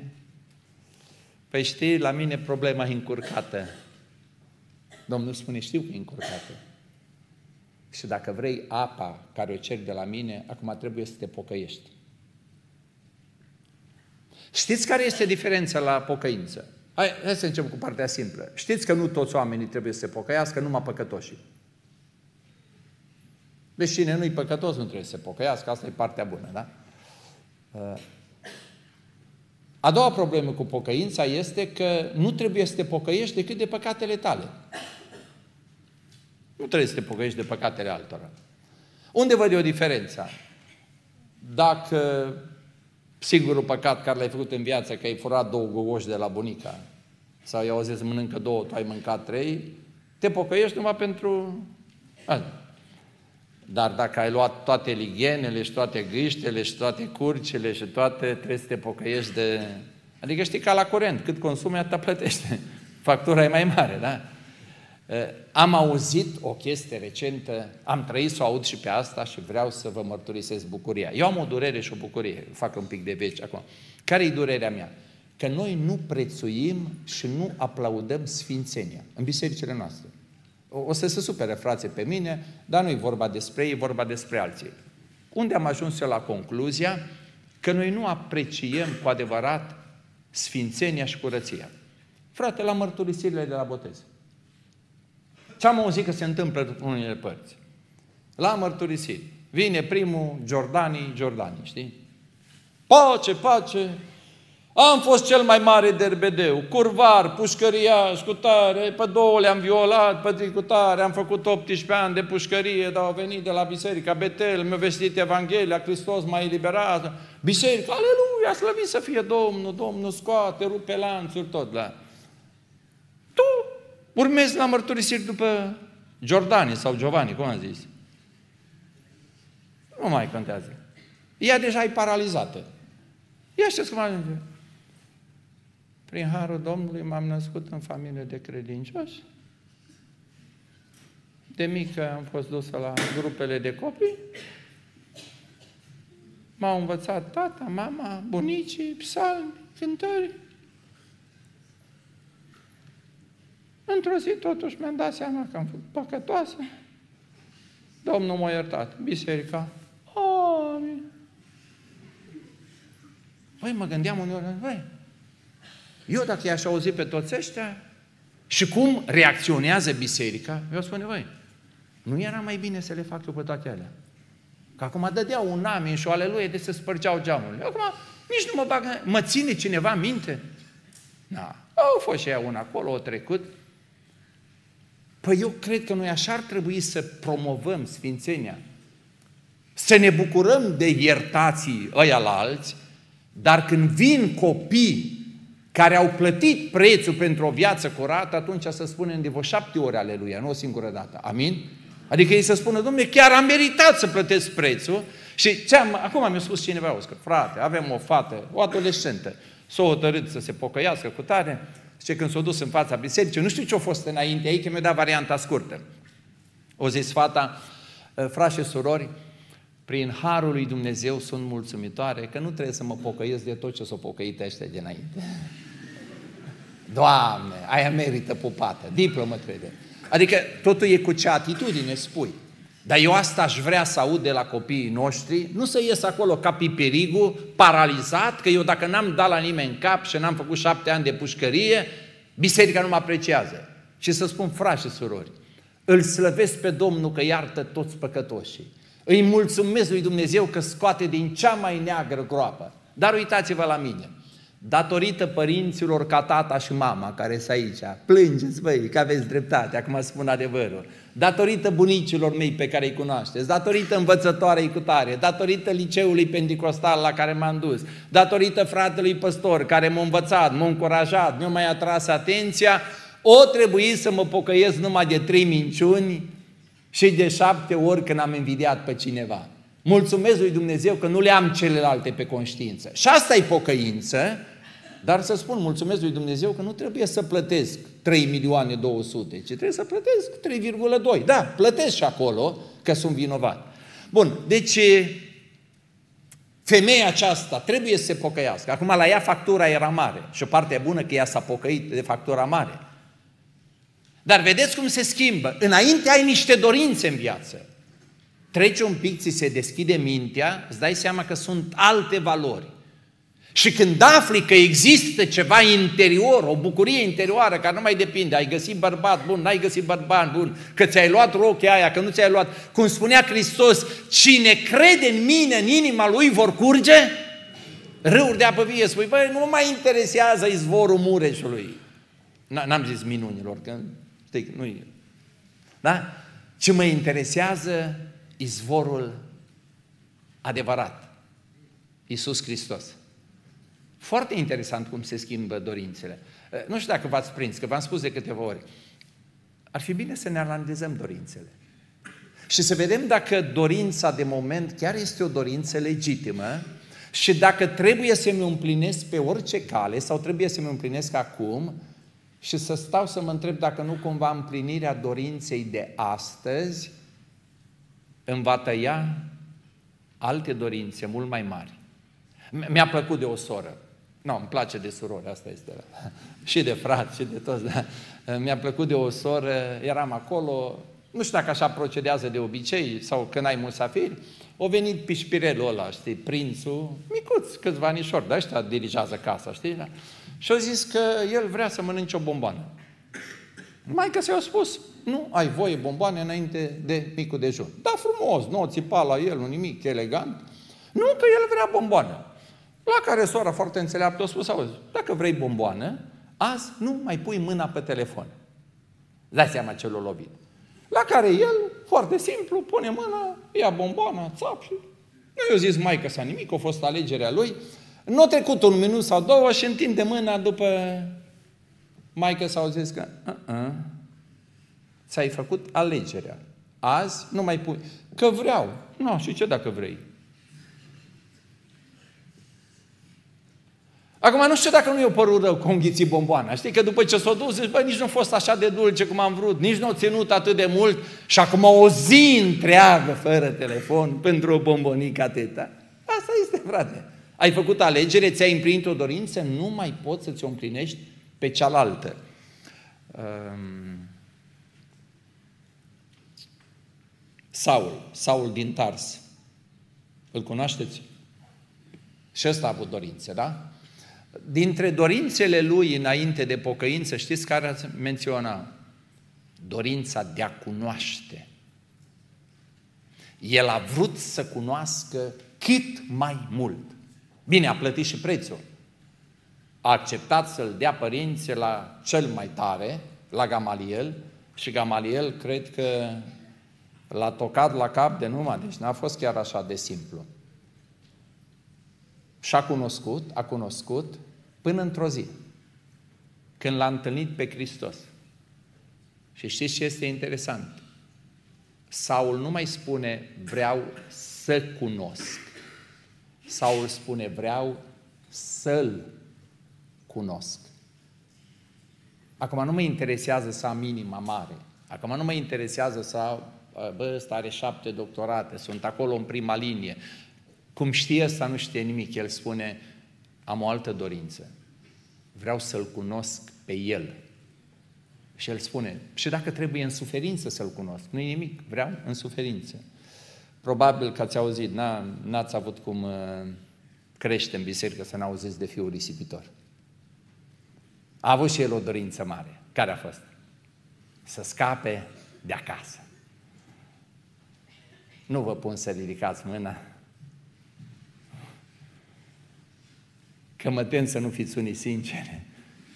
păi știi, la mine problema e încurcată. Domnul spune, știu că e încurcată. Și dacă vrei apa care o cer de la mine, acum trebuie să te pocăiești. Știți care este diferența la pocăință? Hai, hai să începem cu partea simplă. Știți că nu toți oamenii trebuie să se pocăiască, numai păcătoșii. Deci cine nu-i păcătos nu trebuie să se pocăiască, asta e partea bună, da? Uh, a doua problemă cu pocăința este că nu trebuie să te pocăiești decât de păcatele tale. Nu trebuie să te pocăiești de păcatele altora. Unde văd eu diferența? Dacă singurul păcat care l-ai făcut în viață, că ai furat două gogoși de la bunica, sau i-au zis mănâncă două, tu ai mâncat trei, te pocăiești numai pentru... Asta. Dar dacă ai luat toate lighenele și toate gâștele și toate curcile și toate, trebuie să te pocăiești de... Adică știi ca la curent, cât consumi, atât plătește. (laughs) Factura e mai mare, da? Am auzit o chestie recentă, am trăit să o aud și pe asta și vreau să vă mărturisesc bucuria. Eu am o durere și o bucurie, fac un pic de veci acum. Care e durerea mea? Că noi nu prețuim și nu aplaudăm sfințenia în bisericile noastre. O să se supere frații pe mine, dar nu e vorba despre ei, e vorba despre alții. Unde am ajuns eu la concluzia că noi nu apreciem cu adevărat sfințenia și curăția. Frate, la mărturisirile de la botez. Ce am auzit că se întâmplă în unele părți? La mărturisiri. Vine primul Giordani, Giordani, știi? Pace, pace, am fost cel mai mare derbedeu, curvar, pușcăriaș, cu tare, pe două le-am violat, pe cu tare, am făcut 18 ani de pușcărie, dar au venit de la biserica Betel, mi-a vestit Evanghelia, Hristos m-a eliberat, biserica, aleluia, slăvit să fie Domnul, Domnul scoate, rupe lanțuri, tot la... Tu urmezi la mărturisiri după Giordani sau Giovanni, cum am zis. Nu mai contează. Ea deja e paralizată. Ia știți cum ajunge. Prin Harul Domnului m-am născut în familie de credincioși. De mică am fost dusă la grupele de copii. M-au învățat tata, mama, bunicii, psalmi, cântări. Într-o zi totuși mi-am dat seama că am fost păcătoasă. Domnul m-a iertat. Biserica. Amin. Păi mă gândeam uneori, băi, eu dacă i-aș auzi pe toți ăștia și cum reacționează biserica, eu spune, băi, nu era mai bine să le fac eu pe toate alea? Că acum dădeau un amin și o aleluie de să spărgeau geamurile. Acum nici nu mă bagă, mă ține cineva minte? Da. Au fost și ea una acolo, o trecut. Păi eu cred că noi așa ar trebui să promovăm Sfințenia. Să ne bucurăm de iertații ăia la alți, dar când vin copii care au plătit prețul pentru o viață curată, atunci să spunem de vreo șapte ori aleluia, nu o singură dată. Amin? Adică ei să spună, domnule, chiar am meritat să plătesc prețul. Și ce am, acum mi-a spus cineva, că frate, avem o fată, o adolescentă, s-o hotărât să se pocăiască cu tare, zice, când s-a dus în fața bisericii, nu știu ce a fost înainte aici, că mi-a dat varianta scurtă. O zis fata, frați și surori, prin harul lui Dumnezeu sunt mulțumitoare că nu trebuie să mă pocăiesc de tot ce s-o pocăit ăștia dinainte. (laughs) Doamne, aia merită pupată, diplomă trebuie. Adică totul e cu ce atitudine spui. Dar eu asta aș vrea să aud de la copiii noștri, nu să ies acolo ca piperigu, paralizat, că eu dacă n-am dat la nimeni în cap și n-am făcut șapte ani de pușcărie, biserica nu mă apreciază. Și să spun, frați și surori, îl slăvesc pe Domnul că iartă toți păcătoșii. Îi mulțumesc lui Dumnezeu că scoate din cea mai neagră groapă. Dar uitați-vă la mine datorită părinților ca tata și mama care sunt aici, plângeți băi că aveți dreptate, acum spun adevărul, datorită bunicilor mei pe care îi cunoașteți, datorită învățătoarei cu tare, datorită liceului pentecostal la care m-am dus, datorită fratelui păstor care m-a învățat, m-a încurajat, mi-a mai atras atenția, o trebuie să mă pocăiesc numai de trei minciuni și de șapte ori când am invidiat pe cineva. Mulțumesc lui Dumnezeu că nu le am celelalte pe conștiință. Și asta e pocăință, dar să spun, mulțumesc lui Dumnezeu că nu trebuie să plătesc 3 milioane 200, ci trebuie să plătesc 3,2. Da, plătesc și acolo că sunt vinovat. Bun, deci femeia aceasta trebuie să se pocăiască. Acum la ea factura era mare și o parte bună că ea s-a pocăit de factura mare. Dar vedeți cum se schimbă. Înainte ai niște dorințe în viață. Trece un pic, ți se deschide mintea, îți dai seama că sunt alte valori. Și când afli că există ceva interior, o bucurie interioară care nu mai depinde, ai găsit bărbat bun, n-ai găsit bărbat bun, că ți-ai luat rochia aia, că nu ți-ai luat, cum spunea Hristos, cine crede în mine, în inima lui vor curge râuri de apă vie. Spui, băi, nu mă mai interesează izvorul Mureșului. N-am zis minunilor, că știi, nu e. Da? Ce mă interesează izvorul adevărat. Iisus Hristos. Foarte interesant cum se schimbă dorințele. Eh, nu știu dacă v-ați prins, că v-am spus de câteva ori. Ar fi bine să ne analizăm dorințele. Și să vedem dacă dorința de moment chiar este o dorință legitimă și dacă trebuie să mi împlinesc pe orice cale sau trebuie să mi împlinesc acum și să stau să mă întreb dacă nu cumva împlinirea dorinței de astăzi îmi va tăia alte dorințe mult mai mari. Mi-a plăcut de o soră. Nu, îmi place de surori, asta este. (laughs) și de frați, și de toți. Da. Mi-a plăcut de o soră, eram acolo, nu știu dacă așa procedează de obicei sau când ai musafiri, o venit pișpirelul ăla, știi, prințul, micuț, câțiva anișori, de ăștia dirigează casa, știi? Da? Și a zis că el vrea să mănânce o bomboană. Mai că s-a spus, nu ai voie bomboane înainte de micul dejun. Da, frumos, nu o țipa la el, nu nimic elegant. Nu, că el vrea bomboană. La care sora foarte înțeleaptă a spus, auzi, dacă vrei bomboană, azi nu mai pui mâna pe telefon. Dai seama ce l-a lovit. La care el, foarte simplu, pune mâna, ia bomboana, țap și... Nu i-a zis mai că s-a nimic, a fost alegerea lui. Nu a trecut un minut sau două și întinde mâna după Maica s-au zis că uh-uh, ți-ai făcut alegerea. Azi nu mai pui. Că vreau. Nu, și ce dacă vrei? Acum nu știu dacă nu i-o părut rău cu înghiții bomboana. Știi că după ce s-a dus, zici, bă, nici nu a fost așa de dulce cum am vrut, nici nu a ținut atât de mult și acum o zi întreagă fără telefon pentru o bombonică atâta. Asta este, frate. Ai făcut alegere, ți-ai împlinit o dorință, nu mai poți să ți-o împlinești pe cealaltă. Um... Saul, Saul din Tars. Îl cunoașteți? Și ăsta a avut dorințe, da? Dintre dorințele lui înainte de pocăință, știți care ați menționa? Dorința de a cunoaște. El a vrut să cunoască cât mai mult. Bine, a plătit și prețul. A acceptat să-l dea părinții la cel mai tare, la Gamaliel, și Gamaliel cred că l-a tocat la cap de numai, deci n-a fost chiar așa de simplu. Și-a cunoscut, a cunoscut până într-o zi, când l-a întâlnit pe Hristos. Și știți ce este interesant? Saul nu mai spune vreau să cunosc. Saul spune vreau să-l cunosc. Acum nu mă interesează să am inima mare. Acum nu mă interesează să am, bă, ăsta are șapte doctorate, sunt acolo în prima linie. Cum știe ăsta, nu știe nimic. El spune, am o altă dorință. Vreau să-L cunosc pe El. Și El spune, și dacă trebuie în suferință să-L cunosc, nu e nimic, vreau în suferință. Probabil că ați auzit, n-ați avut cum uh, crește în biserică să n-auziți de fiul risipitor. A avut și el o dorință mare. Care a fost? Să scape de acasă. Nu vă pun să ridicați mâna, că mă tem să nu fiți unii sinceri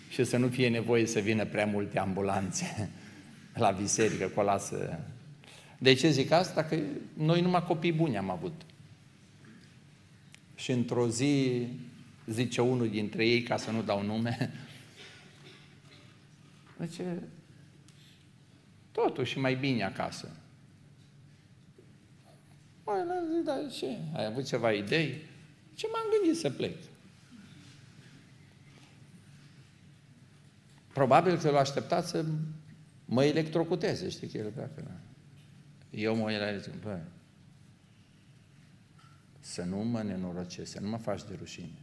și să nu fie nevoie să vină prea multe ambulanțe (laughs) la biserică cu o lasă. De ce zic asta? Că noi numai copii buni am avut. Și într-o zi, zice unul dintre ei, ca să nu dau nume, (laughs) zice, totuși mai bine acasă. Mai, dar ce? Ai avut ceva idei? Ce m-am gândit să plec? Probabil că l-a așteptat să mă electrocuteze, știi că el pleacă. Eu mă uit zic, bă, să nu mă nenorocesc, să nu mă faci de rușine.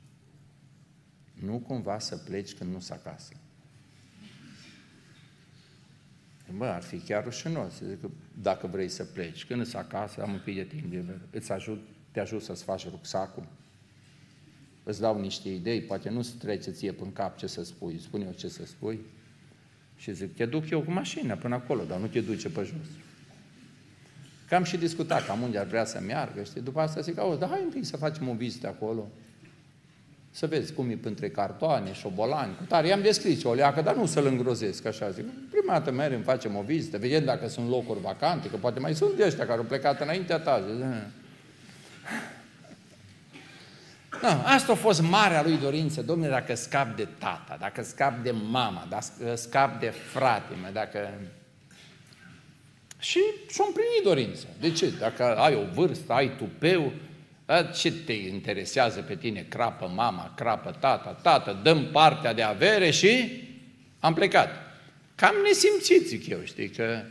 Nu cumva să pleci când nu-s acasă. Bă, ar fi chiar rușinos. Zic că dacă vrei să pleci, când îți acasă, am un pic de timp liber, îți ajut, te ajut să-ți faci rucsacul, îți dau niște idei, poate nu-ți trece ție până cap ce să spui, spune eu ce să spui. Și zic, te duc eu cu mașina până acolo, dar nu te duce pe jos. Cam și discutat cam unde ar vrea să meargă, știi? După asta zic, auzi, dar hai întâi să facem o vizită acolo. Să vezi cum e între cartoane, șobolani, cu tare. I-am descris o leacă, dar nu să-l îngrozesc, așa zic. Prima dată mergem, facem o vizită, vedem dacă sunt locuri vacante, că poate mai sunt de ăștia care au plecat înaintea ta. Zic, Da, asta a fost marea lui dorință, domnule, dacă scap de tata, dacă scap de mama, dacă scap de fratele, dacă... Și și-a împlinit dorința. De ce? Dacă ai o vârstă, ai tupeu, ce te interesează pe tine? Crapă mama, crapă tata, tată, dăm partea de avere și am plecat. Cam nesimțit, zic eu, știi, că...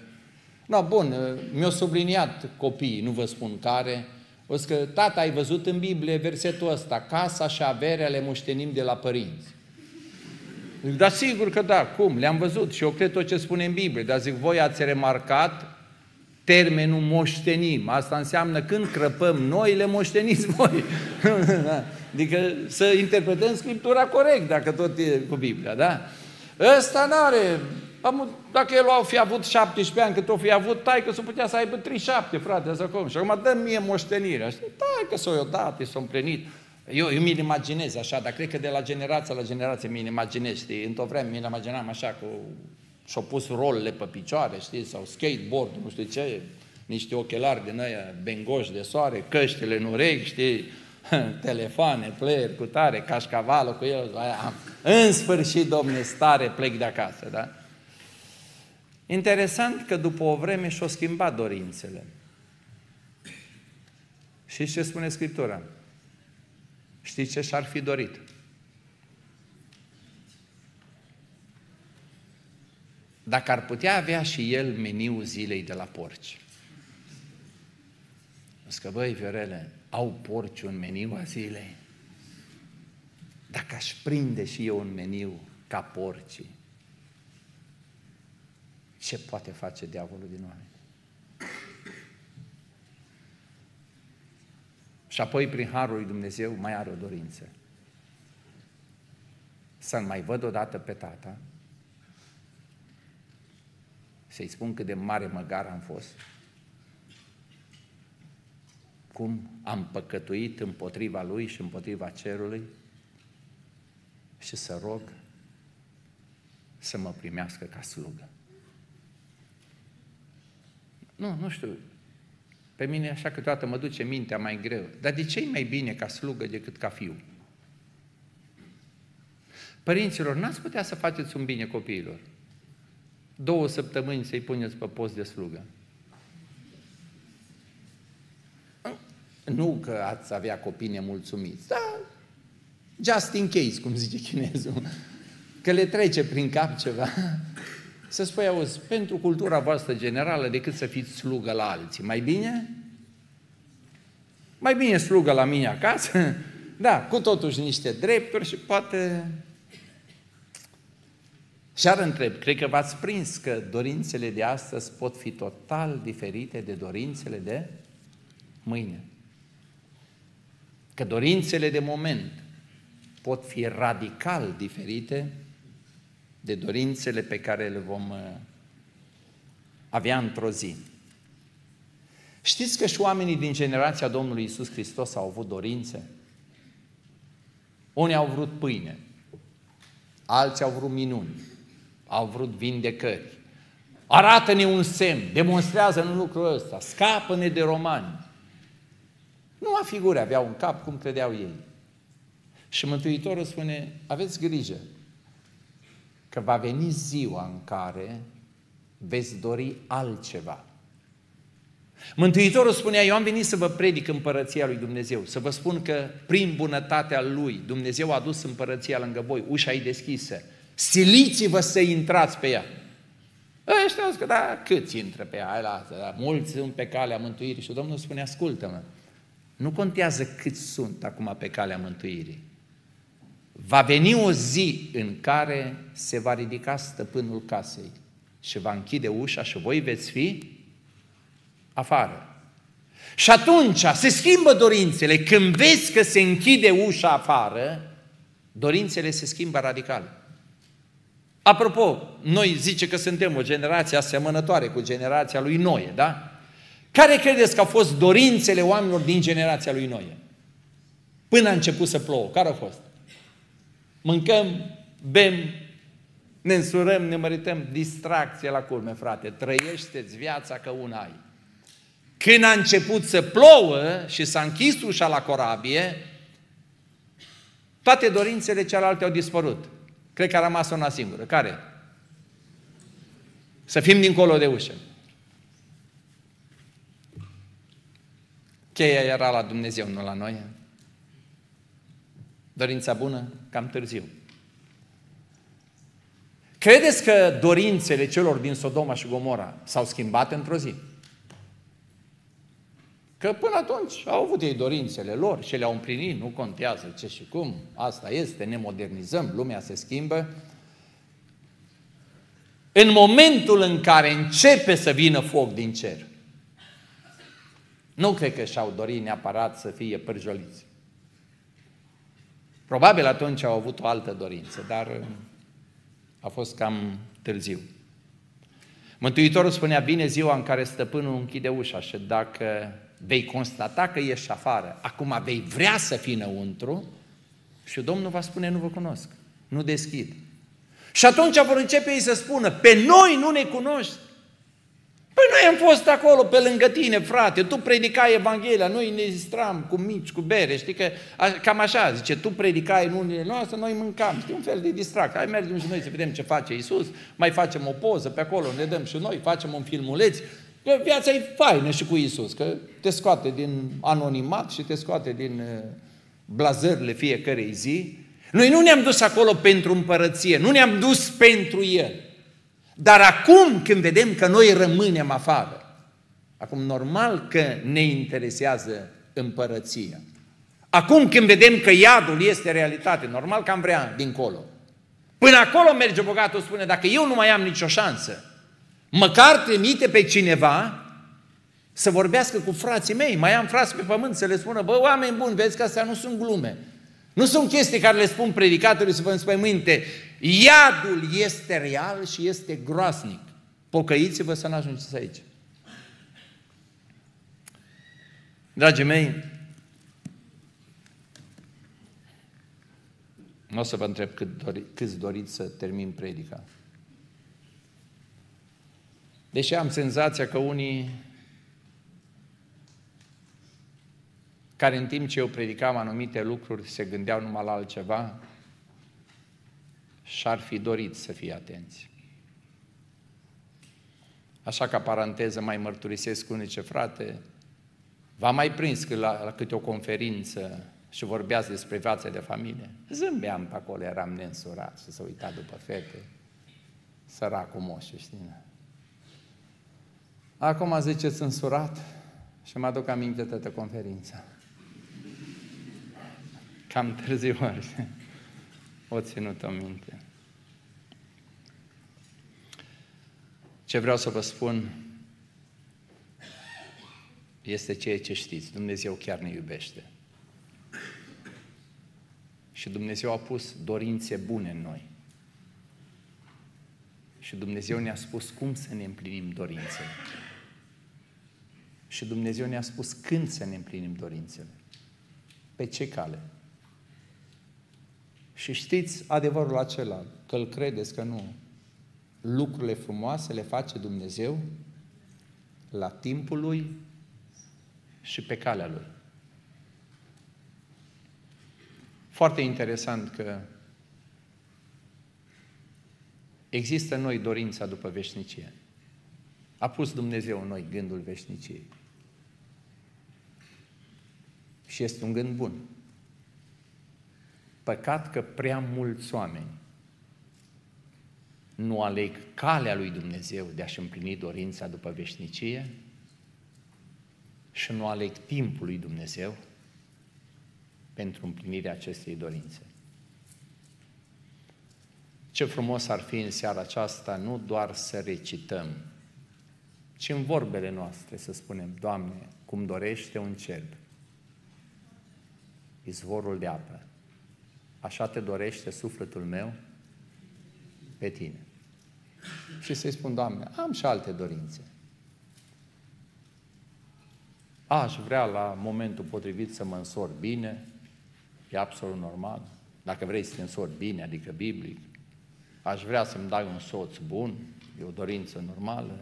No, bun, mi-au subliniat copiii, nu vă spun care, o că, tata, ai văzut în Biblie versetul ăsta, casa și averea le moștenim de la părinți. Zic, da, sigur că da, cum? Le-am văzut și eu cred tot ce spune în Biblie, dar zic, voi ați remarcat termenul moștenim. Asta înseamnă când crăpăm noi, le moșteniți voi. (laughs) adică să interpretăm Scriptura corect, dacă tot e cu Biblia, da? Ăsta nu are am, dacă el a fi avut 17 ani, cât o fi avut, tai că s-o putea să aibă 37, frate, să cum. Și acum dă mie moștenirea. Și tai că s-o dat, s-o împlinit. Eu, eu mi-l imaginez așa, dar cred că de la generație la generație mi-l imaginez, știi? Într-o vreme mi-l imaginam așa cu... Și-au pus rolele pe picioare, știi? Sau skateboard, nu știu ce, niște ochelari din aia bengoși de soare, căștile în urechi, știi? (laughs) Telefoane, player cu tare, cașcavală cu el. Aia. În sfârșit, domne, stare, plec de acasă, da? Interesant că după o vreme și-o schimbat dorințele. Și ce spune Scriptura? Știți ce și-ar fi dorit? Dacă ar putea avea și el meniu zilei de la porci. Zic că, băi, Viorele, au porci un meniu a zilei? Dacă aș prinde și eu un meniu ca porcii, ce poate face diavolul din oameni? Și apoi, prin Harul lui Dumnezeu, mai are o dorință. Să-L mai văd odată pe tata, să-i spun cât de mare măgar am fost, cum am păcătuit împotriva lui și împotriva cerului și să rog să mă primească ca slugă. Nu, nu știu, pe mine așa câteodată mă duce mintea mai greu. Dar de ce e mai bine ca slugă decât ca fiu? Părinților, n-ați putea să faceți un bine copiilor. Două săptămâni să-i puneți pe post de slugă. Nu că ați avea copii nemulțumiți, dar just in case, cum zice chinezul, că le trece prin cap ceva. Să spui, auzi, pentru cultura voastră generală, decât să fiți slugă la alții, mai bine? Mai bine slugă la mine acasă, (laughs) da, cu totuși niște drepturi și poate... Și ar întreb, cred că v-ați prins că dorințele de astăzi pot fi total diferite de dorințele de mâine. Că dorințele de moment pot fi radical diferite de dorințele pe care le vom uh, avea într-o zi. Știți că și oamenii din generația Domnului Isus Hristos au avut dorințe? Unii au vrut pâine, alții au vrut minuni, au vrut vindecări. Arată-ne un semn, demonstrează-ne lucrul ăsta, scapă-ne de romani. Nu a figure aveau un cap cum credeau ei. Și Mântuitorul spune, aveți grijă, că va veni ziua în care veți dori altceva. Mântuitorul spunea, eu am venit să vă predic împărăția lui Dumnezeu, să vă spun că prin bunătatea lui Dumnezeu a dus împărăția lângă voi, ușa e deschisă. Siliți-vă să intrați pe ea. Ăștia că da, câți intră pe ea, hai lasă, da, mulți sunt pe calea mântuirii și Domnul spune, ascultă-mă, nu contează câți sunt acum pe calea mântuirii. Va veni o zi în care se va ridica stăpânul casei și va închide ușa și voi veți fi afară. Și atunci se schimbă dorințele. Când vezi că se închide ușa afară, dorințele se schimbă radical. Apropo, noi zice că suntem o generație asemănătoare cu generația lui Noe, da? Care credeți că au fost dorințele oamenilor din generația lui Noe? Până a început să plouă, care au fost? Mâncăm, bem, ne însurăm, ne mărităm, distracție la culme, frate. Trăiește-ți viața că una ai. Când a început să plouă și s-a închis ușa la corabie, toate dorințele celelalte au dispărut. Cred că a rămas una singură. Care? Să fim dincolo de ușă. Cheia era la Dumnezeu, nu la noi. Dorința bună, cam târziu. Credeți că dorințele celor din Sodoma și Gomora s-au schimbat într-o zi? Că până atunci au avut ei dorințele lor și le-au împlinit, nu contează ce și cum, asta este, ne modernizăm, lumea se schimbă. În momentul în care începe să vină foc din cer, nu cred că și-au dorit neapărat să fie pârjoliți. Probabil atunci au avut o altă dorință, dar uh, a fost cam târziu. Mântuitorul spunea, bine ziua în care stăpânul închide ușa și dacă vei constata că ești afară, acum vei vrea să fii înăuntru și Domnul va spune, nu vă cunosc, nu deschid. Și atunci vor începe ei să spună, pe noi nu ne cunoști. Păi noi am fost acolo pe lângă tine, frate, tu predicai Evanghelia, noi ne distram cu mici, cu bere, știi că cam așa, zice, tu predicai în unele noastre, noi mâncam, știi, un fel de distracție. Hai mergem și noi să vedem ce face Isus, mai facem o poză pe acolo, ne dăm și noi, facem un filmuleț, că viața e faină și cu Isus, că te scoate din anonimat și te scoate din uh, blazările fiecarei zi. Noi nu ne-am dus acolo pentru împărăție, nu ne-am dus pentru El. Dar acum când vedem că noi rămânem afară, acum normal că ne interesează împărăția. Acum când vedem că iadul este realitate, normal că am vrea dincolo. Până acolo merge bogatul, spune, dacă eu nu mai am nicio șansă, măcar trimite pe cineva să vorbească cu frații mei, mai am frați pe pământ, să le spună, bă, oameni buni, vezi că astea nu sunt glume. Nu sunt chestii care le spun predicatorii să vă înspăimânte. Iadul este real și este groasnic. Pocăiți-vă să nu ajungeți aici. Dragii mei, nu o să vă întreb cât dori, câți doriți să termin predica. Deși am senzația că unii care în timp ce eu predicam anumite lucruri se gândeau numai la altceva și ar fi dorit să fie atenți. Așa ca paranteză mai mărturisesc unice frate, v-a mai prins că la, la câte o conferință și vorbeați despre viața de familie? Zâmbeam pe acolo, eram nensurat și să uita după fete. Săracul moșu, știi? Acum ziceți însurat și mă aduc aminte toată conferința. Cam târziu ori. (laughs) O ținut o minte. Ce vreau să vă spun este ceea ce știți. Dumnezeu chiar ne iubește. Și Dumnezeu a pus dorințe bune în noi. Și Dumnezeu ne-a spus cum să ne împlinim dorințele. Și Dumnezeu ne-a spus când să ne împlinim dorințele. Pe ce cale? Și știți adevărul acela, că îl credeți că nu. Lucrurile frumoase le face Dumnezeu la timpul Lui și pe calea Lui. Foarte interesant că există în noi dorința după veșnicie. A pus Dumnezeu în noi gândul veșniciei. Și este un gând bun. Păcat că prea mulți oameni nu aleg calea lui Dumnezeu de a-și împlini dorința după veșnicie și nu aleg timpul lui Dumnezeu pentru împlinirea acestei dorințe. Ce frumos ar fi în seara aceasta nu doar să recităm, ci în vorbele noastre să spunem, Doamne, cum dorește un cer, izvorul de apă, așa te dorește sufletul meu pe tine. Și să-i spun, Doamne, am și alte dorințe. Aș vrea la momentul potrivit să mă însor bine, e absolut normal. Dacă vrei să te însori bine, adică biblic, aș vrea să-mi dai un soț bun, e o dorință normală.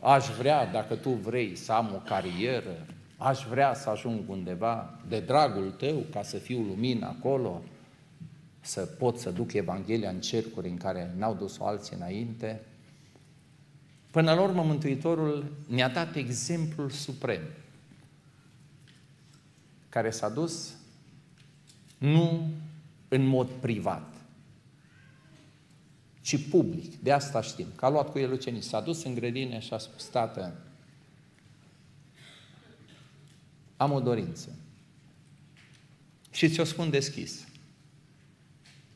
Aș vrea, dacă tu vrei, să am o carieră, aș vrea să ajung undeva de dragul tău, ca să fiu lumină acolo, să pot să duc Evanghelia în cercuri în care n-au dus-o alții înainte. Până la urmă, Mântuitorul ne-a dat exemplul suprem, care s-a dus nu în mod privat, ci public. De asta știm. Că a luat cu el ucenii, s-a dus în grădină și a spus, tată, am o dorință. Și ți-o spun deschis.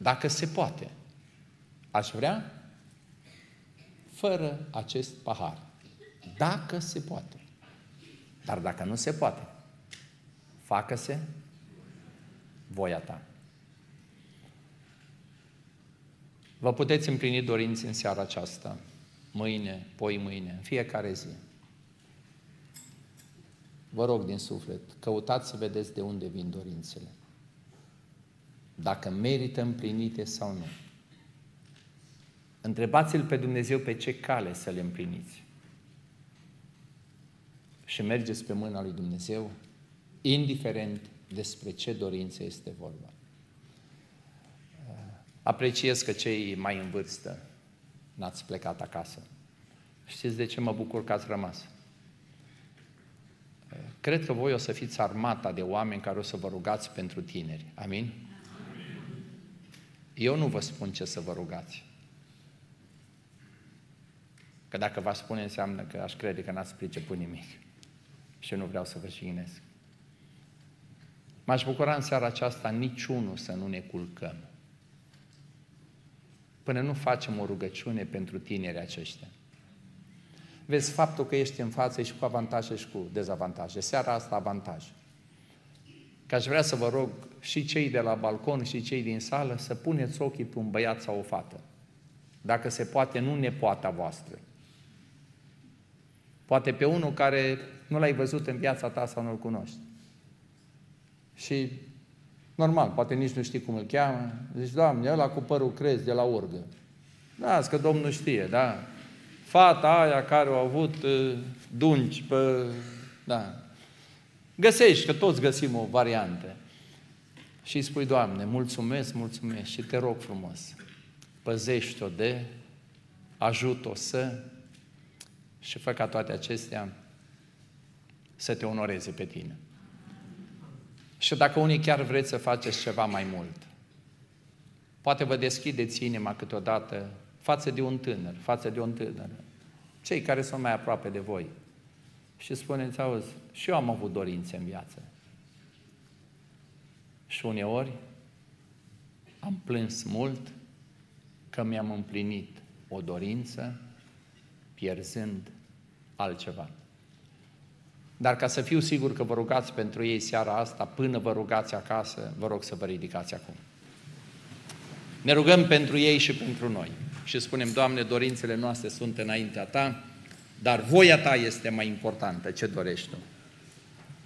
Dacă se poate, aș vrea fără acest pahar. Dacă se poate. Dar dacă nu se poate, facă-se voia ta. Vă puteți împlini dorinți în seara aceasta, mâine, poi mâine, în fiecare zi. Vă rog din suflet, căutați să vedeți de unde vin dorințele dacă merită împlinite sau nu. Întrebați-L pe Dumnezeu pe ce cale să le împliniți. Și mergeți pe mâna lui Dumnezeu, indiferent despre ce dorință este vorba. Apreciez că cei mai în vârstă n-ați plecat acasă. Știți de ce mă bucur că ați rămas? Cred că voi o să fiți armata de oameni care o să vă rugați pentru tineri. Amin? Eu nu vă spun ce să vă rugați. Că dacă v-aș spune înseamnă că aș crede că n-ați priceput nimic. Și nu vreau să vă jignesc. M-aș bucura în seara aceasta niciunul să nu ne culcăm. Până nu facem o rugăciune pentru tinerii aceștia. Vezi, faptul că ești în față și cu avantaje și cu dezavantaje. Seara asta avantaj. Că aș vrea să vă rog și cei de la balcon și cei din sală să puneți ochii pe un băiat sau o fată. Dacă se poate, nu nepoata voastră. Poate pe unul care nu l-ai văzut în viața ta sau nu-l cunoști. Și normal, poate nici nu știi cum îl cheamă. Zici, Doamne, ăla cu părul crez de la urgă. Da, că Domnul știe, da. Fata aia care au avut uh, dungi pe... Da. Găsești, că toți găsim o variantă. Și îi spui, Doamne, mulțumesc, mulțumesc și te rog frumos, păzește-o de, ajută-o să, și fă ca toate acestea să te onoreze pe tine. Și dacă unii chiar vreți să faceți ceva mai mult, poate vă deschideți inima câteodată față de un tânăr, față de un tânăr, cei care sunt mai aproape de voi. Și spuneți, auzi, și eu am avut dorințe în viață. Și uneori am plâns mult că mi-am împlinit o dorință pierzând altceva. Dar ca să fiu sigur că vă rugați pentru ei seara asta, până vă rugați acasă, vă rog să vă ridicați acum. Ne rugăm pentru ei și pentru noi. Și spunem, Doamne, dorințele noastre sunt înaintea Ta, dar voia Ta este mai importantă. Ce dorești Tu?